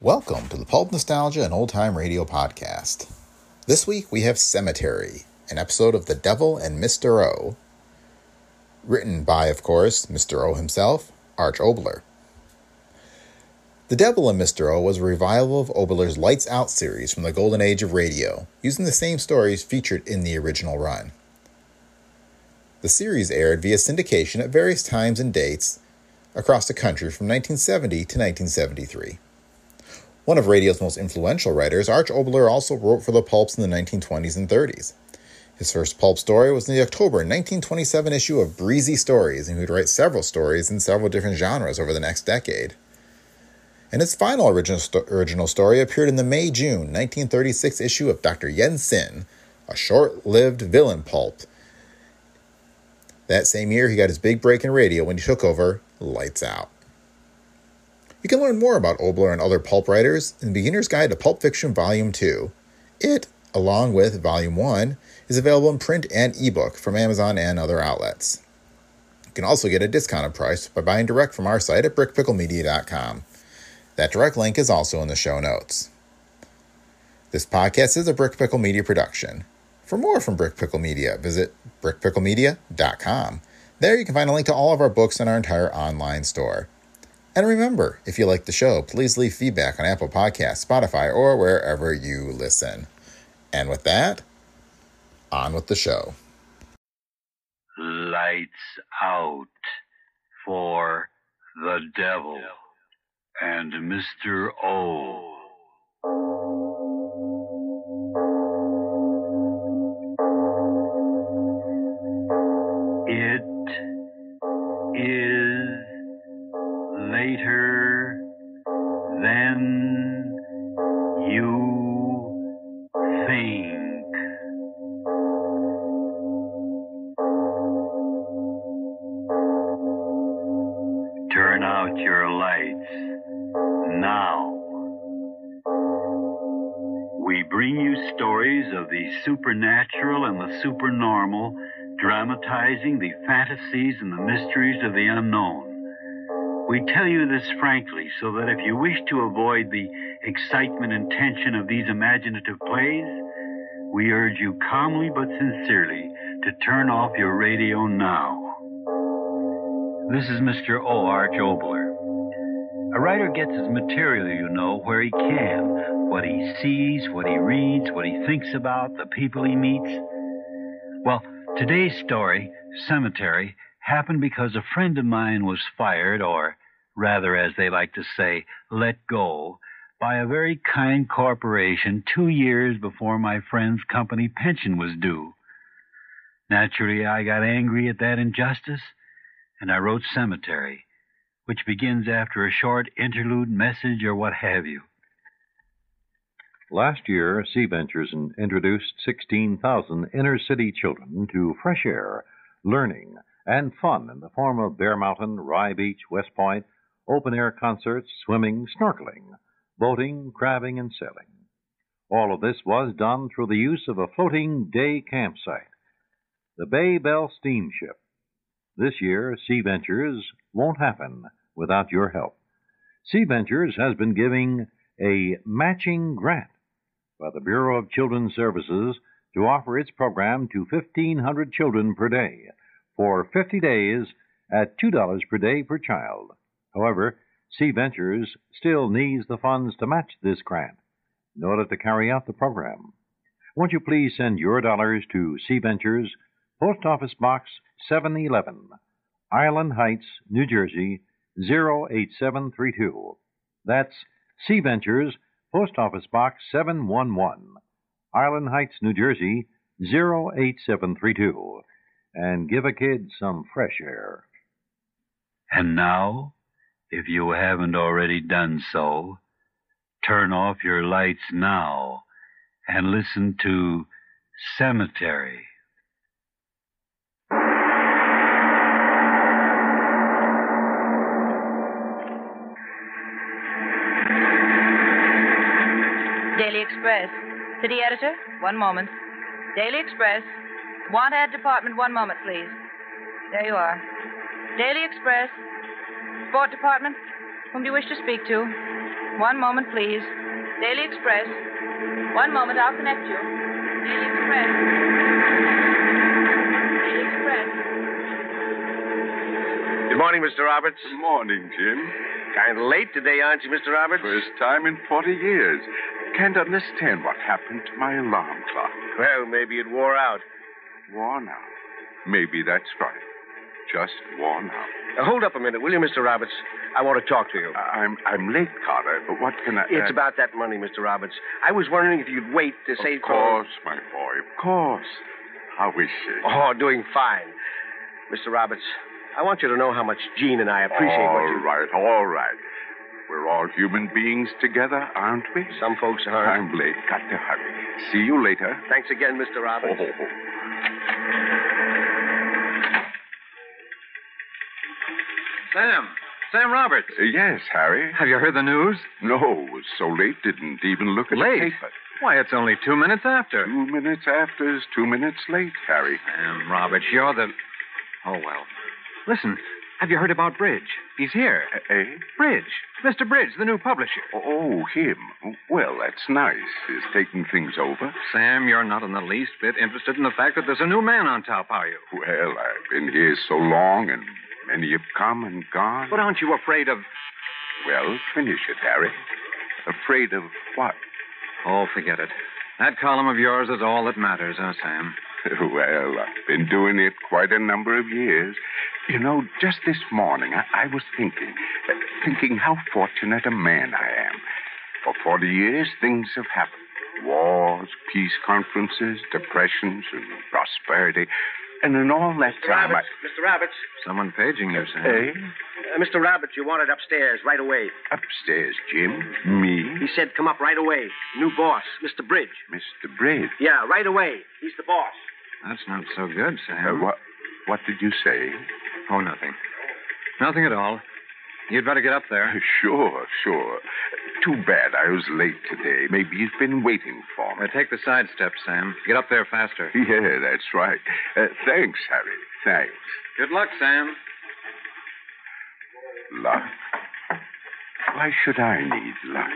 Welcome to the Pulp Nostalgia and Old Time Radio podcast. This week we have Cemetery, an episode of The Devil and Mr. O. Written by, of course, Mr. O himself, Arch Oboler. The Devil and Mr. O was a revival of Oboler's Lights Out series from the golden age of radio, using the same stories featured in the original run. The series aired via syndication at various times and dates across the country from 1970 to 1973. One of radio's most influential writers, Arch Oboler also wrote for the pulps in the 1920s and 30s. His first pulp story was in the October 1927 issue of Breezy Stories, and he would write several stories in several different genres over the next decade. And his final original, sto- original story appeared in the May June 1936 issue of Dr. Yen Sin, a short lived villain pulp. That same year, he got his big break in radio when he took over Lights Out. You can learn more about Oboler and other pulp writers in Beginner's Guide to Pulp Fiction Volume 2. It, along with Volume 1, is available in print and ebook from Amazon and other outlets. You can also get a discounted price by buying direct from our site at brickpicklemedia.com. That direct link is also in the show notes. This podcast is a Brick Pickle Media production. For more from Brick Pickle Media, visit brickpicklemedia.com. There you can find a link to all of our books and our entire online store. And remember, if you like the show, please leave feedback on Apple Podcasts, Spotify, or wherever you listen. And with that, on with the show. Lights out for the devil and Mr. O. later than you think. Turn out your lights now. We bring you stories of the supernatural and the supernormal, dramatizing the fantasies and the mysteries of the unknown. We tell you this frankly so that if you wish to avoid the excitement and tension of these imaginative plays, we urge you calmly but sincerely to turn off your radio now. This is Mr. O. Arch. A writer gets his material, you know, where he can. What he sees, what he reads, what he thinks about, the people he meets. Well, today's story, Cemetery, happened because a friend of mine was fired, or rather, as they like to say, let go, by a very kind corporation two years before my friend's company pension was due. Naturally, I got angry at that injustice, and I wrote Cemetery, which begins after a short interlude message or what have you. Last year, Sea Ventures introduced 16,000 inner city children to fresh air, learning, and fun in the form of Bear Mountain, Rye Beach, West Point, open air concerts, swimming, snorkeling, boating, crabbing, and sailing. All of this was done through the use of a floating day campsite, the Bay Bell Steamship. This year, Sea Ventures won't happen without your help. Sea Ventures has been giving a matching grant by the Bureau of Children's Services to offer its program to 1,500 children per day for 50 days at $2 per day per child. However, Sea Ventures still needs the funds to match this grant in order to carry out the program. Won't you please send your dollars to Sea Ventures, Post Office Box 711, Island Heights, New Jersey 08732. That's Sea Ventures, Post Office Box 711, Island Heights, New Jersey 08732. And give a kid some fresh air. And now, if you haven't already done so, turn off your lights now and listen to Cemetery. Daily Express. City editor, one moment. Daily Express. Want ad department, one moment, please. There you are. Daily Express. Sport department. Whom do you wish to speak to? One moment, please. Daily Express. One moment, I'll connect you. Daily Express. Daily Express. Good morning, Mr. Roberts. Good morning, Jim. Kind of late today, aren't you, Mr. Roberts? First time in 40 years. Can't understand what happened to my alarm clock. Well, maybe it wore out. Worn out. Maybe that's right. Just worn out. Uh, hold up a minute, will you, Mr. Roberts? I want to talk to you. I'm I'm late, Carter, but what can I... It's uh, about that money, Mr. Roberts. I was wondering if you'd wait to say... Of course, my boy, of course. How is she? Oh, doing fine. Mr. Roberts, I want you to know how much Jean and I appreciate all what you... All right, all right. We're all human beings together, aren't we? Some folks are. I'm late. Got to hurry. See you later. Thanks again, Mr. Roberts. Oh. Sam. Sam Roberts. Uh, yes, Harry. Have you heard the news? No, it was so late, didn't even look at Late? the paper. Why, it's only two minutes after. Two minutes after is two minutes late, Harry. Sam Roberts, you're the. Oh, well. Listen, have you heard about Bridge? He's here. Eh? Bridge. Mr. Bridge, the new publisher. Oh, him. Well, that's nice. He's taking things over. Sam, you're not in the least bit interested in the fact that there's a new man on top, are you? Well, I've been here so long, and many have come and gone. But aren't you afraid of. Well, finish it, Harry. Afraid of what? Oh, forget it. That column of yours is all that matters, huh, Sam? Well, I've been doing it quite a number of years. You know, just this morning, I, I was thinking, uh, thinking how fortunate a man I am. For 40 years, things have happened wars, peace conferences, depressions, and prosperity. And in all that Mr. time, Roberts, Mr. Roberts. Someone paging you, Sam. I. Eh? Uh, Mr. Roberts, you wanted upstairs right away. Upstairs, Jim. Me? He said come up right away. New boss, Mr. Bridge. Mr. Bridge. Yeah, right away. He's the boss. That's not so good, Uh, Sam. what, what did you say? Oh, nothing. Nothing at all. You'd better get up there. Sure, sure. Too bad I was late today. Maybe he's been waiting for me. Uh, take the side steps, Sam. Get up there faster. Yeah, that's right. Uh, thanks, Harry. Thanks. Good luck, Sam. Luck? Why should I need luck?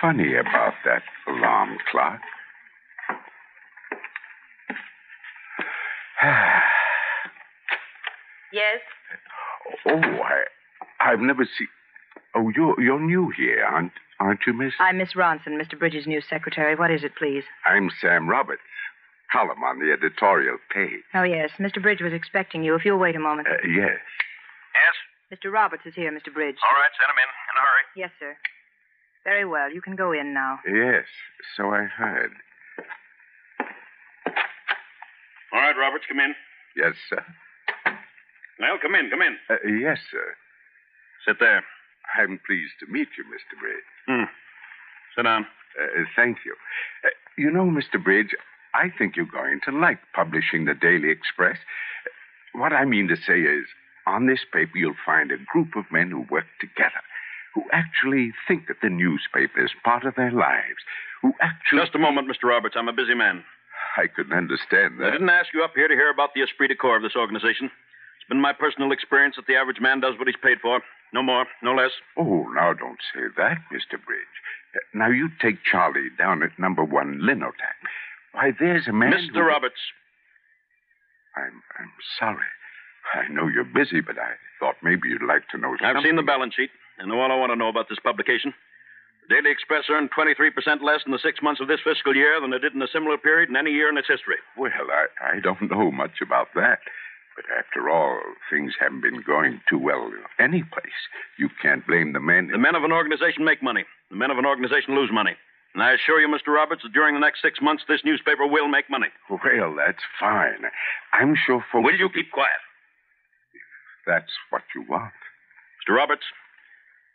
Funny about that alarm clock. Yes? oh, I, I've never seen. Oh, you're you're new here, aren't aren't you, Miss? I'm Miss Ronson, Mr. Bridges' new secretary. What is it, please? I'm Sam Roberts. Column on the editorial page. Oh, yes. Mr. Bridge was expecting you. If you'll wait a moment. Uh, yes. Yes? Mr. Roberts is here, Mr. Bridge. All right, send him in. In a hurry. Yes, sir. Very well. You can go in now. Yes. So I heard. All right, Roberts, come in. Yes, sir. Well, come in, come in. Uh, yes, sir. Sit there. I'm pleased to meet you, Mr. Bridge. Hmm. Sit down. Uh, thank you. Uh, you know, Mr. Bridge, I think you're going to like publishing the Daily Express. What I mean to say is, on this paper, you'll find a group of men who work together, who actually think that the newspaper is part of their lives, who actually. Just a moment, Mr. Roberts. I'm a busy man. I couldn't understand I that. didn't ask you up here to hear about the esprit de corps of this organization. It's been my personal experience that the average man does what he's paid for. No more, no less. Oh, now don't say that, Mr. Bridge. Now, you take Charlie down at number one Linotype. Why, there's a man. Mr. who- Roberts, I'm, I'm sorry. I know you're busy, but I thought maybe you'd like to know something. I've seen the balance sheet. Know all I want to know about this publication. The Daily Express earned 23% less in the six months of this fiscal year than it did in a similar period in any year in its history. Well, I, I don't know much about that. But after all, things haven't been going too well any place. You can't blame the men. The men of an organization make money. The men of an organization lose money. And I assure you, Mr. Roberts, that during the next six months, this newspaper will make money. Well, that's fine. I'm sure folks. Will you keep quiet? If That's what you want. Mr. Roberts,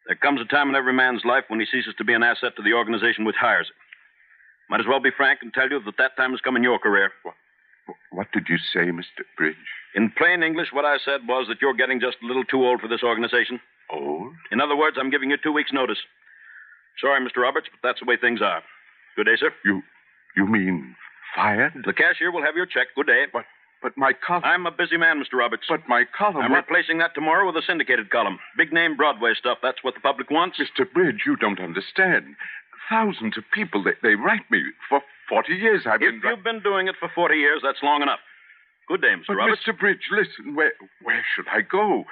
there comes a time in every man's life when he ceases to be an asset to the organization which hires him. Might as well be frank and tell you that that time has come in your career. What what did you say, Mr. Bridge? In plain English, what I said was that you're getting just a little too old for this organization. Old? In other words, I'm giving you two weeks' notice. Sorry, Mr. Roberts, but that's the way things are. Good day, sir. You, you mean fired? The cashier will have your check. Good day. But But my column. I'm a busy man, Mr. Roberts. But my column. I'm replacing that tomorrow with a syndicated column. Big name Broadway stuff. That's what the public wants. Mr. Bridge, you don't understand. Thousands of people, they, they write me. For 40 years I've been. If you've been doing it for 40 years, that's long enough. Good day, Mr. But, Roberts. Mr. Bridge, listen, where, where should I go?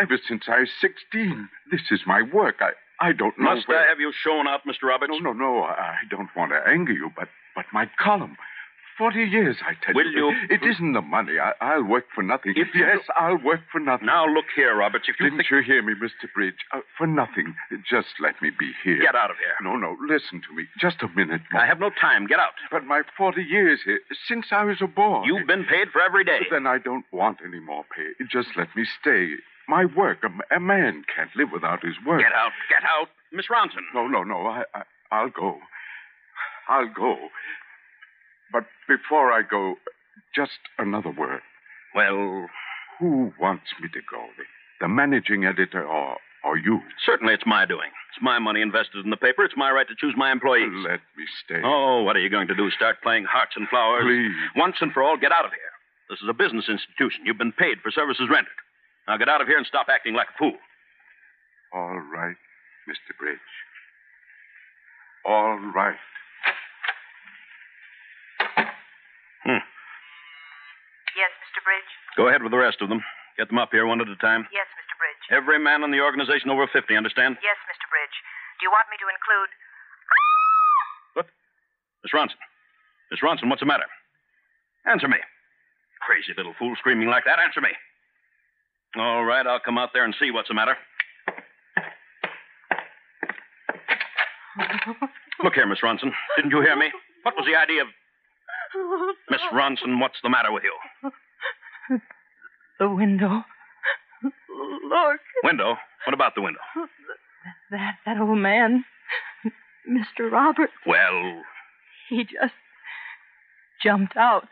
Ever since I was 16, this is my work. I, I don't know Must where... I have you shown out, Mr. Roberts? No, no, no. I I don't want to anger you, but, but my column... Forty years, I tell Will you- It isn't the money. I, I'll work for nothing. If you yes, I'll work for nothing. Now, look here, Roberts. If you Didn't think... you hear me, Mr. Bridge? Uh, for nothing. Just let me be here. Get out of here. No, no. Listen to me. Just a minute more. I have no time. Get out. But my 40 years here, since I was a boy. You've been paid for every day. Then I don't want any more pay. Just let me stay. My work. A, a man can't live without his work. Get out. Get out. Miss Ronson. No, no, no. I, I, I'll go. I'll go. But before I go, just another word. Well, Who wants me to go? The, the managing editor or, or you? certainly it's my doing. It's my money invested in the paper. It's my right to choose my employees. Let me stay. Oh, what are you going to do? Start playing hearts and flowers? Please. Once and for all, get out of here. This is a business institution. You've been paid for services rendered. Now get out of here and stop acting like a fool. All right, Mr. Bridge. All right. Hmm. Yes, Mr. Bridge. Go ahead with the rest of them. Get them up here one at a time. Yes, Mr. Bridge. Every man in the organization over 50, understand? Yes, Mr. Bridge. Do you want me to include? What? Miss Ronson. Miss Ronson, what's the matter? Answer me. Crazy little fool screaming like that. Answer me. All right, I'll come out there and see what's the matter. Look here, Miss Ronson. Didn't you hear me? What was the idea of. Miss Ronson, what's the matter with you? The window. Look, Window? What about the window? that that old man, Mr. Roberts, Well, he just jumped out.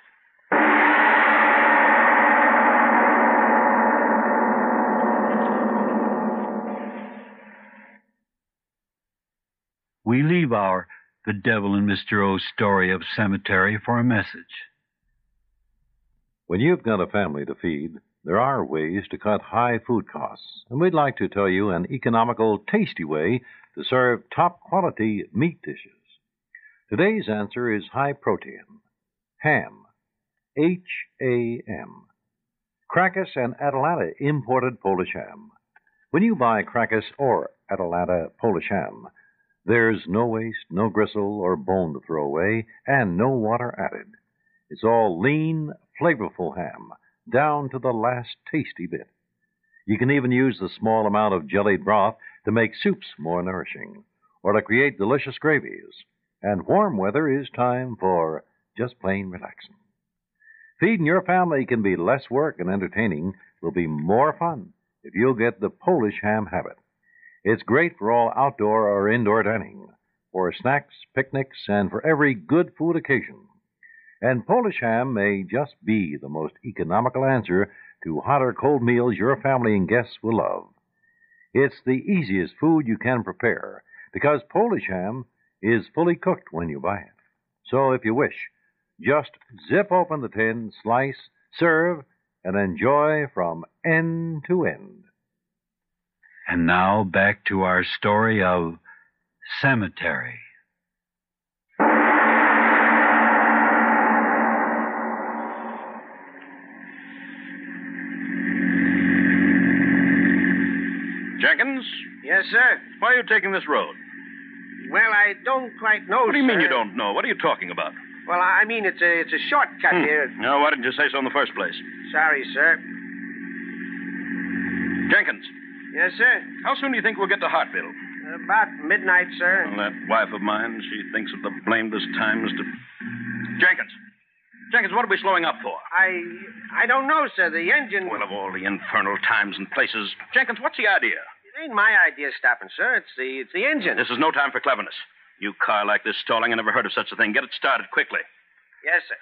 We leave our The Devil and Mr. O's story of cemetery for a message. When you've got a family to feed, there are ways to cut high food costs, and we'd like to tell you an economical, tasty way to serve top quality meat dishes. Today's answer is high protein ham. H A M. Krakus and Atalanta imported Polish ham. When you buy Krakus or Atalanta Polish ham, there's no waste, no gristle or bone to throw away, and no water added. It's all lean, flavorful ham, down to the last tasty bit. You can even use the small amount of jellied broth to make soups more nourishing, or to create delicious gravies. And warm weather is time for just plain relaxing. Feeding your family can be less work and entertaining will be more fun if you'll get the Polish ham habit. It's great for all outdoor or indoor dining, for snacks, picnics, and for every good food occasion. And Polish ham may just be the most economical answer to hot or cold meals your family and guests will love. It's the easiest food you can prepare because Polish ham is fully cooked when you buy it. So if you wish, just zip open the tin, slice, serve, and enjoy from end to end. And now back to our story of cemetery. Jenkins, Yes, sir. why are you taking this road? Well, I don't quite know. What do you mean you don't know? What are you talking about? Well, I mean it's a it's a shortcut Hmm. here. No, why didn't you say so in the first place? Sorry, sir. Jenkins, Yes, sir. how soon do you think we'll get to Hartville? About midnight, sir. Well, that wife of mine, she thinks of the blamedest times to. Jenkins! Jenkins, what are we slowing up for? I I don't know, sir. The engine. Well, of all the infernal times and places. Jenkins, what's the idea? Ain't my idea stopping, sir. It's the it's the engine. This is no time for cleverness. You car like this stalling, I never heard of such a thing. Get it started quickly. Yes, sir.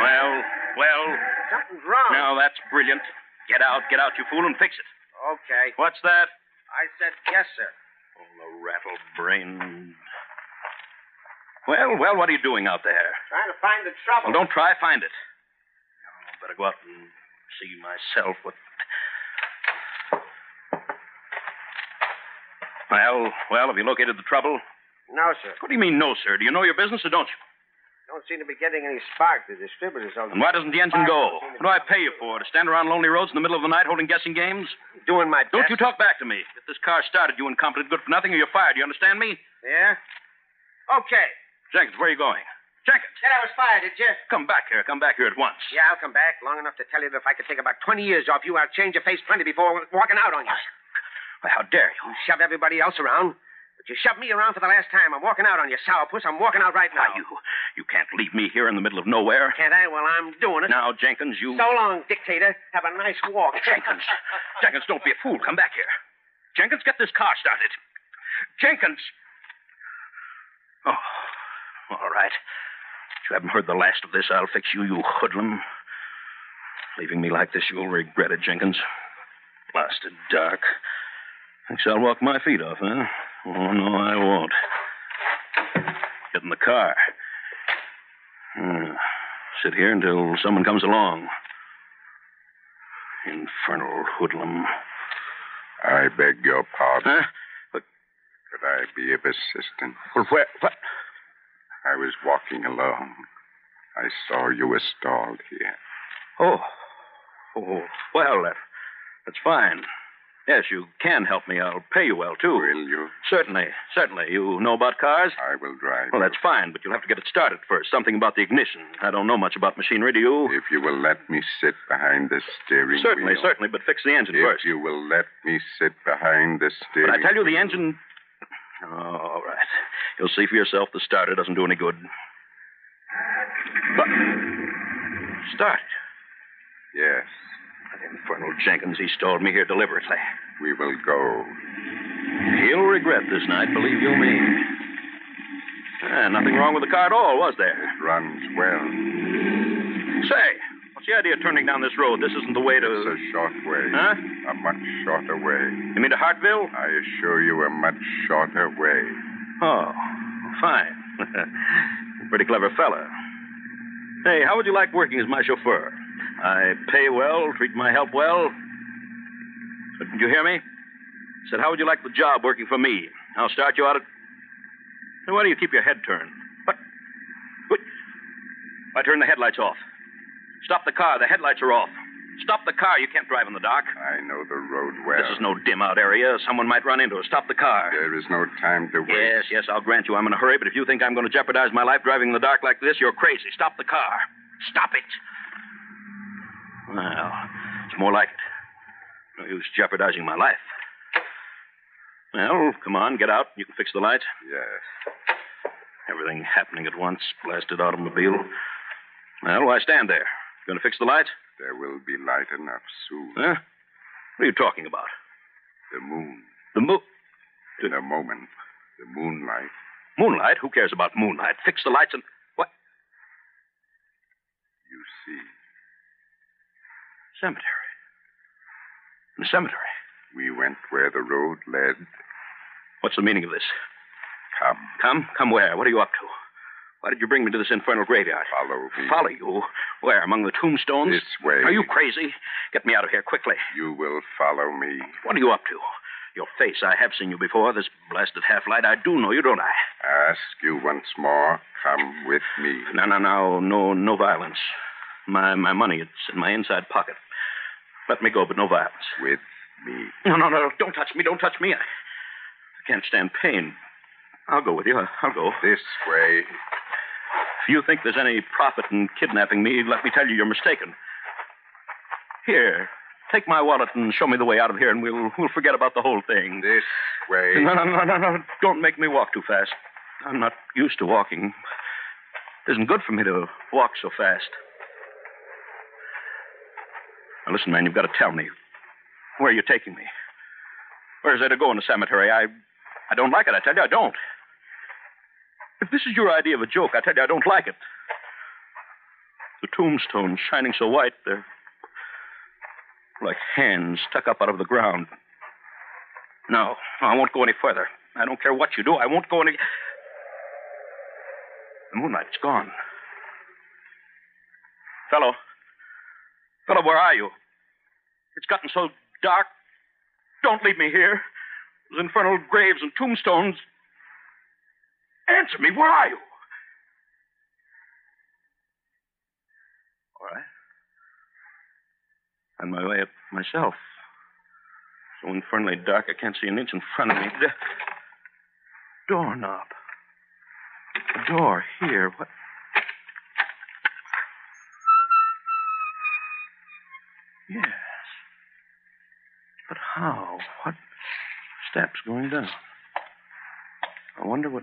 Well, well. Something's wrong. Now that's brilliant. Get out, get out, you fool, and fix it. Okay. What's that? I said yes, sir. Oh, the rattle brain. Well, well, what are you doing out there? Trying to find the trouble. Well, don't try find it. I better go out and see myself what. Well, well, have you located the trouble? No, sir. What do you mean, no, sir? Do you know your business or don't you? Don't seem to be getting any spark. The distributors don't. And why doesn't the engine go? What do I pay you for? To stand around lonely roads in the middle of the night holding guessing games? Doing my best. Don't you talk back to me. Get this car started, you incompetent good for nothing, or you're fired. You understand me? Yeah? Okay. Jenkins, where are you going? Jenkins. Said I was fired, did you? Come back here. Come back here at once. Yeah, I'll come back long enough to tell you that if I could take about 20 years off you, I'll change your face plenty before walking out on you. Well, how dare you? You shove everybody else around. But you shoved me around for the last time. I'm walking out on you, sourpuss. I'm walking out right now. Now, you, you can't leave me here in the middle of nowhere. Can't I? Well, I'm doing it. Now, Jenkins, you. So long, dictator. Have a nice walk. Jenkins. Jenkins, don't be a fool. Come back here. Jenkins, get this car started. Jenkins. Oh, all right. If You haven't heard the last of this. I'll fix you, you hoodlum. Leaving me like this, you'll regret it, Jenkins. Blasted dark. Thinks I'll walk my feet off, huh? Oh, no, I won't. Get in the car. Uh, sit here until someone comes along. Infernal hoodlum. I beg your pardon. Huh? But could I be of assistance? Well, where? What? I was walking along. I saw you were stalled here. Oh. Oh, well, that, that's fine. Yes, you can help me. I'll pay you well, too. Will you? Certainly, certainly. You know about cars? I will drive. Well, you. that's fine, but you'll have to get it started first. Something about the ignition. I don't know much about machinery, do you? If you will let me sit behind the steering certainly, wheel. certainly, certainly, but fix the engine If first. you will let me sit behind the steering But I tell you, the engine. Oh, all right. You'll see for yourself the starter doesn't do any good. But. Start. Yes, infernal Jenkins, he stalled me here deliberately. we will go. He'll regret this night, believe you me. Ah, nothing wrong with the car at all, was there? It runs well. Say, what's the idea of turning down this road? This isn't the way to. It's a short way. Huh? A much shorter way. You mean to Hartville? I assure you, a much shorter way. Oh, fine. Pretty clever fella. Hey, how would you like working as my chauffeur? I pay well, treat my help well. Did you hear me? I Said, how would you like the job working for me? I'll start you out at. Hey, Why do you keep your head turned? What? What? I turn the headlights off. Stop the car. The headlights are off. Stop the car. You can't drive in the dark. I know the road well. This is no dim out area. Someone might run into us. Stop the car. There is no time to wait. Yes, yes, I'll grant you I'm in a hurry, but if you think I'm going to jeopardize my life driving in the dark like this, you're crazy. Stop the car. Stop it. Well, it's more like it. No use jeopardizing my life. Well, come on, get out. You can fix the lights. Yes. Everything happening at once. Blasted automobile. Well, why stand there? Going to fix the lights? There will be light enough soon. Huh? What are you talking about? The moon. The moon. In a moment. The moonlight. Moonlight? Who cares about moonlight? Fix the lights and. What? You see. Cemetery. The cemetery. We went where the road led. What's the meaning of this? Come. Come? Come where? What are you up to? Why did you bring me to this infernal graveyard? Follow me. Follow you? Where? Among the tombstones? This way. Are you crazy? Get me out of here quickly. You will follow me. What are you up to? Your face. I have seen you before. This blasted half light. I do know you, don't I? Ask you once more. Come with me. No, no, no. No, no violence. My, my money, it's in my inside pocket. Let me go, but no violence. With me. No, no, no. Don't touch me. Don't touch me. I, I can't stand pain. I'll go with you. I'll go. This way. If you think there's any profit in kidnapping me, let me tell you you're mistaken. Here, take my wallet and show me the way out of here, and we'll we'll forget about the whole thing. This way. No, no, no, no, no. Don't make me walk too fast. I'm not used to walking. It isn't good for me to walk so fast. Now, listen, man, you've got to tell me. Where are you taking me? Where is there to go in the cemetery? I, I don't like it. I tell you, I don't. If this is your idea of a joke, I tell you, I don't like it. The tombstones shining so white, they're like hands stuck up out of the ground. No, I won't go any further. I don't care what you do. I won't go any. The moonlight's gone. Fellow. Fellow, where are you? It's gotten so dark. Don't leave me here. Those infernal graves and tombstones. Answer me, where are you? All right. On my way up myself. So infernally dark I can't see an inch in front of me. The doorknob. A door here. What? How? What steps going down? I wonder what.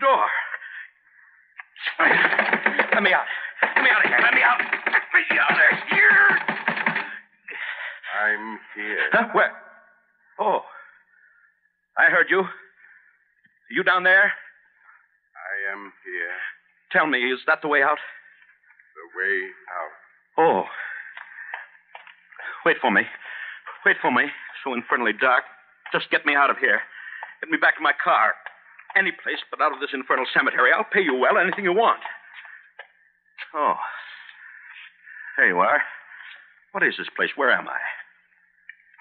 Door! Let me out. Let me out of here. Let me out. Let me out of here. I'm here. Huh? Where? Oh. I heard you. You down there? I am here. Tell me, is that the way out? The way out. Oh. Wait for me. Wait for me. So infernally dark. Just get me out of here. Get me back to my car. Any place but out of this infernal cemetery. I'll pay you well, anything you want. Oh. There you are. What is this place? Where am I?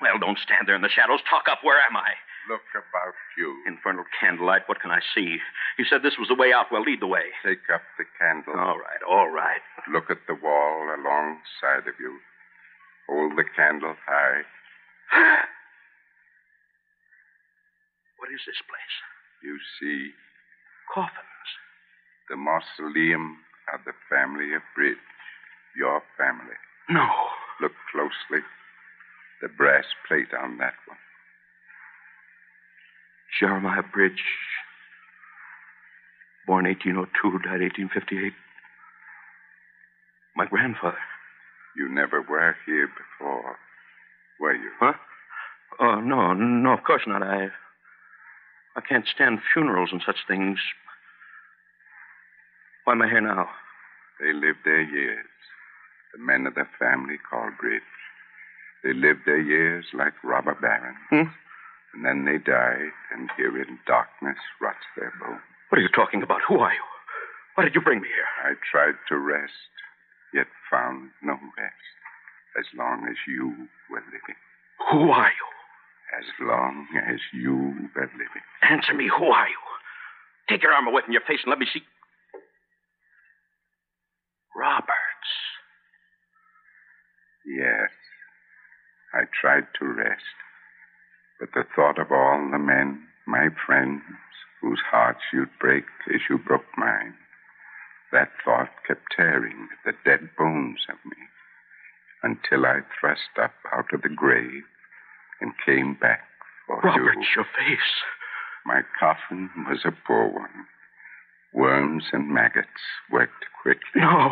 Well, don't stand there in the shadows. Talk up. Where am I? Look about you. Infernal candlelight. What can I see? You said this was the way out. Well, lead the way. Take up the candle. All right, all right. Look at the wall alongside of you. Hold the candle high. What is this place? You see Coffins. the mausoleum of the family of Bridge. Your family. No. Look closely. The brass plate on that one. Jeremiah Bridge. Born 1802, died 1858. My grandfather. You never were here before, were you? Huh? Oh, no, no, of course not. I. I can't stand funerals and such things. Why am I here now? They lived their years. The men of the family called Bridge. They lived their years like robber barons. Hmm? And then they died, and here in darkness rots their bones. What are you talking about? Who are you? Why did you bring me here? I tried to rest, yet found no rest. As long as you were living. Who are you? As long as you were living. Answer me. Who are you? Take your arm away from your face and let me see. Roberts. Yes. I tried to rest. But the thought of all the men, my friends, whose hearts you'd break as you broke mine, that thought kept tearing at the dead bones of me until I thrust up out of the grave and came back for Robert, you. your face. My coffin was a poor one. Worms and maggots worked quickly. No.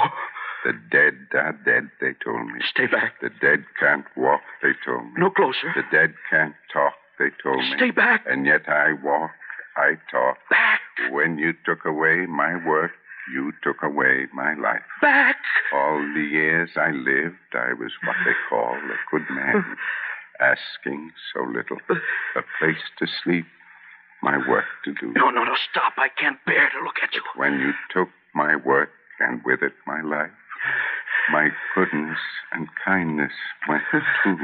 The dead are dead, they told me. Stay back. The dead can't walk, they told me. No closer. The dead can't talk, they told me. Stay back. And yet I walk, I talk. Back. When you took away my work, you took away my life. Back. All the years I lived, I was what they call a good man, asking so little. A place to sleep, my work to do. No, no, no, stop. I can't bear to look at you. When you took my work and with it my life, my goodness and kindness went too.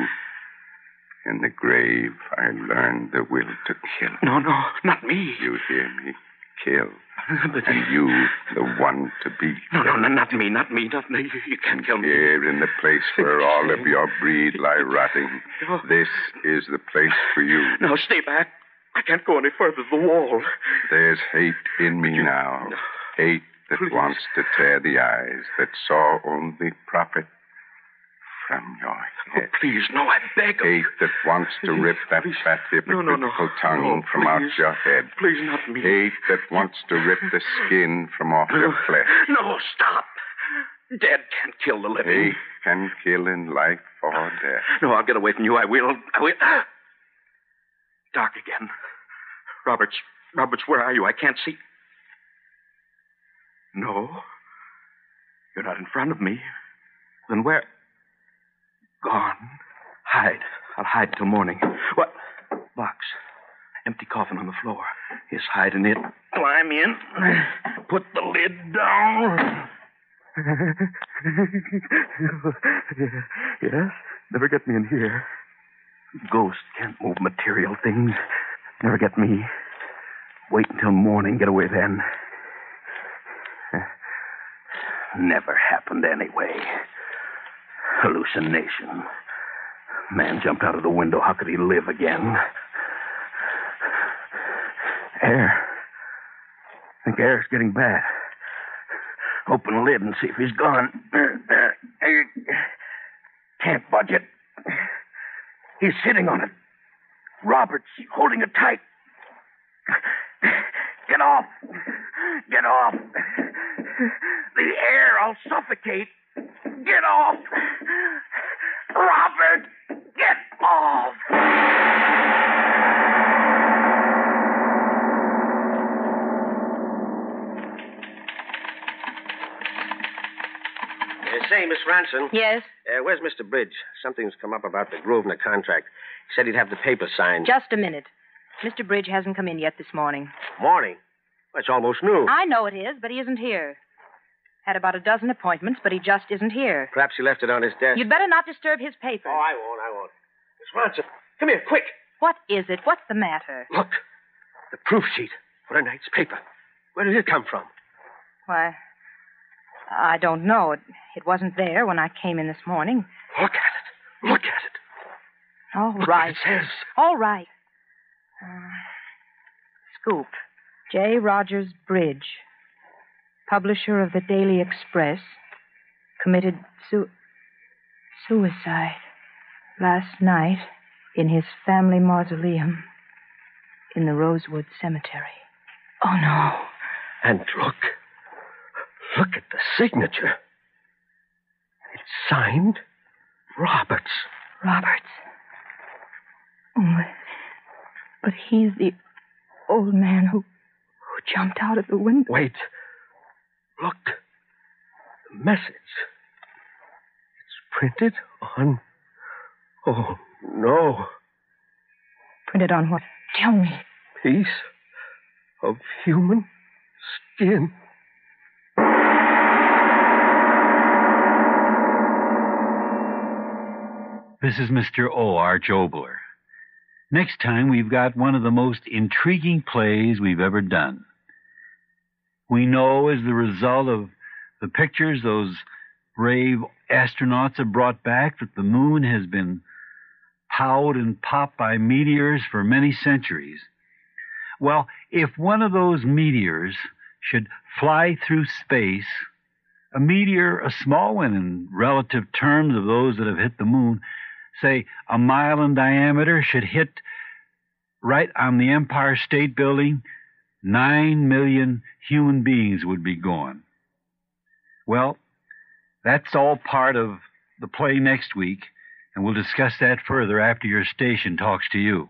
In the grave, I learned the will to kill. No, no, not me. You hear me? Kill. But And you, the one to be. No, no, no, not me, not me, not me. You, you can't kill me. Here in the place where all of your breed lie rotting, No. this is the place for you. No, stay back. I can't go any further. The wall. There's hate in me now. Hate that Please. wants to tear the eyes that saw only profit from your Oh, please, no, I beg of Hate you. that wants to rip that Please. fat No, no, no. hypocritical tongue No, from out please. your head. Please, not me. Hate that wants to rip the skin from off your flesh. No, stop. Dead can't kill the living. Hate can kill in life or death. No, I'll get away from you. I will. I will. Dark again. Roberts, Roberts, where are you? I can't see. No. You're not in front of me. Then where? Gone. Hide. I'll hide till morning. What? Box. Empty coffin on the floor. He's hiding it. Climb in. Put the lid down. yes? Never get me in here. Ghosts can't move material things. Never get me. Wait until morning, get away then. Never happened anyway. Hallucination. Man jumped out of the window. How could he live again? Air. think air's getting bad. Open the lid and see if he's gone. Can't budge it. He's sitting on it. Roberts holding it tight. Get off. Get off. The air, I'll suffocate. Get off. Robert, get off. Uh, say, Miss Ranson. Yes? Uh, where's Mr. Bridge? Something's come up about the Grosvenor contract. He said he'd have the paper signed. Just a minute. Mr. Bridge hasn't come in yet this morning. Morning? Well, it's almost noon. I know it is, but he isn't here. Had about a dozen appointments, but he just isn't here. Perhaps he left it on his desk. You'd better not disturb his paper. Oh, I won't, I won't. Miss Ranson, come here, quick. What is it? What's the matter? Look. The proof sheet for tonight's paper. Where did it come from? Why, I don't know. It, it wasn't there when I came in this morning. Look at it. Look at it. All Look right. What it says. All right. Uh, scoop. J. Rogers Bridge, publisher of the Daily Express, committed su- suicide last night in his family mausoleum in the Rosewood Cemetery. Oh, no. And look. Look at the signature. It's signed Roberts. Roberts. Oh, but, but he's the old man who, who jumped out of the window. Wait. Look. The message. It's printed on. Oh, no. Printed on what? Tell me. Piece of human skin. This is Mr. O.R. Arch Oboler. Next time, we've got one of the most intriguing plays we've ever done. We know as the result of the pictures those brave astronauts have brought back that the moon has been powed and popped by meteors for many centuries. Well, if one of those meteors should fly through space, a meteor, a small one in relative terms of those that have hit the moon, say a mile in diameter, should hit right on the Empire State Building, nine million human beings would be gone. Well, that's all part of the play next week, and we'll discuss that further after your station talks to you.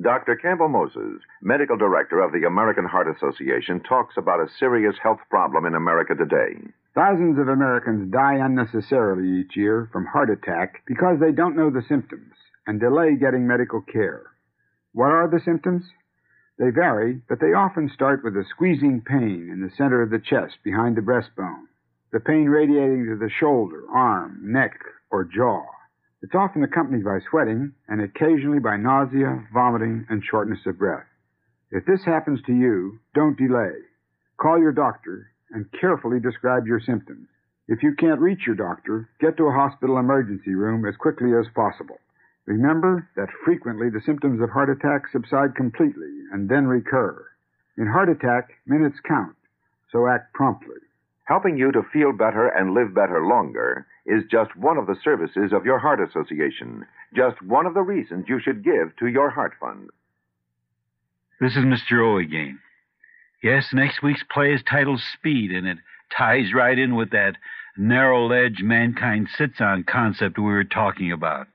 Dr. Campbell Moses, medical director of the American Heart Association, talks about a serious health problem in America today. Thousands of Americans die unnecessarily each year from heart attack because they don't know the symptoms and delay getting medical care. What are the symptoms? They vary, but they often start with a squeezing pain in the center of the chest behind the breastbone, the pain radiating to the shoulder, arm, neck, or jaw. It's often accompanied by sweating and occasionally by nausea, vomiting, and shortness of breath. If this happens to you, don't delay. Call your doctor and carefully describe your symptoms. If you can't reach your doctor, get to a hospital emergency room as quickly as possible. Remember that frequently the symptoms of heart attack subside completely and then recur. In heart attack, minutes count, so act promptly. Helping you to feel better and live better longer is just one of the services of your Heart Association, just one of the reasons you should give to your Heart Fund. This is Mr. O again. Yes, next week's play is titled Speed, and it ties right in with that narrow ledge mankind sits on concept we were talking about.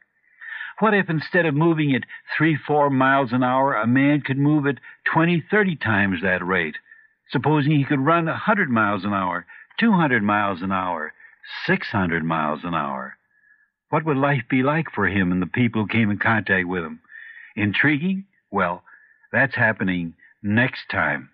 What if instead of moving at three, four miles an hour, a man could move at twenty, thirty times that rate? Supposing he could run a hundred miles an hour, two hundred miles an hour, six hundred miles an hour. What would life be like for him and the people who came in contact with him? Intriguing? Well, That's happening next time.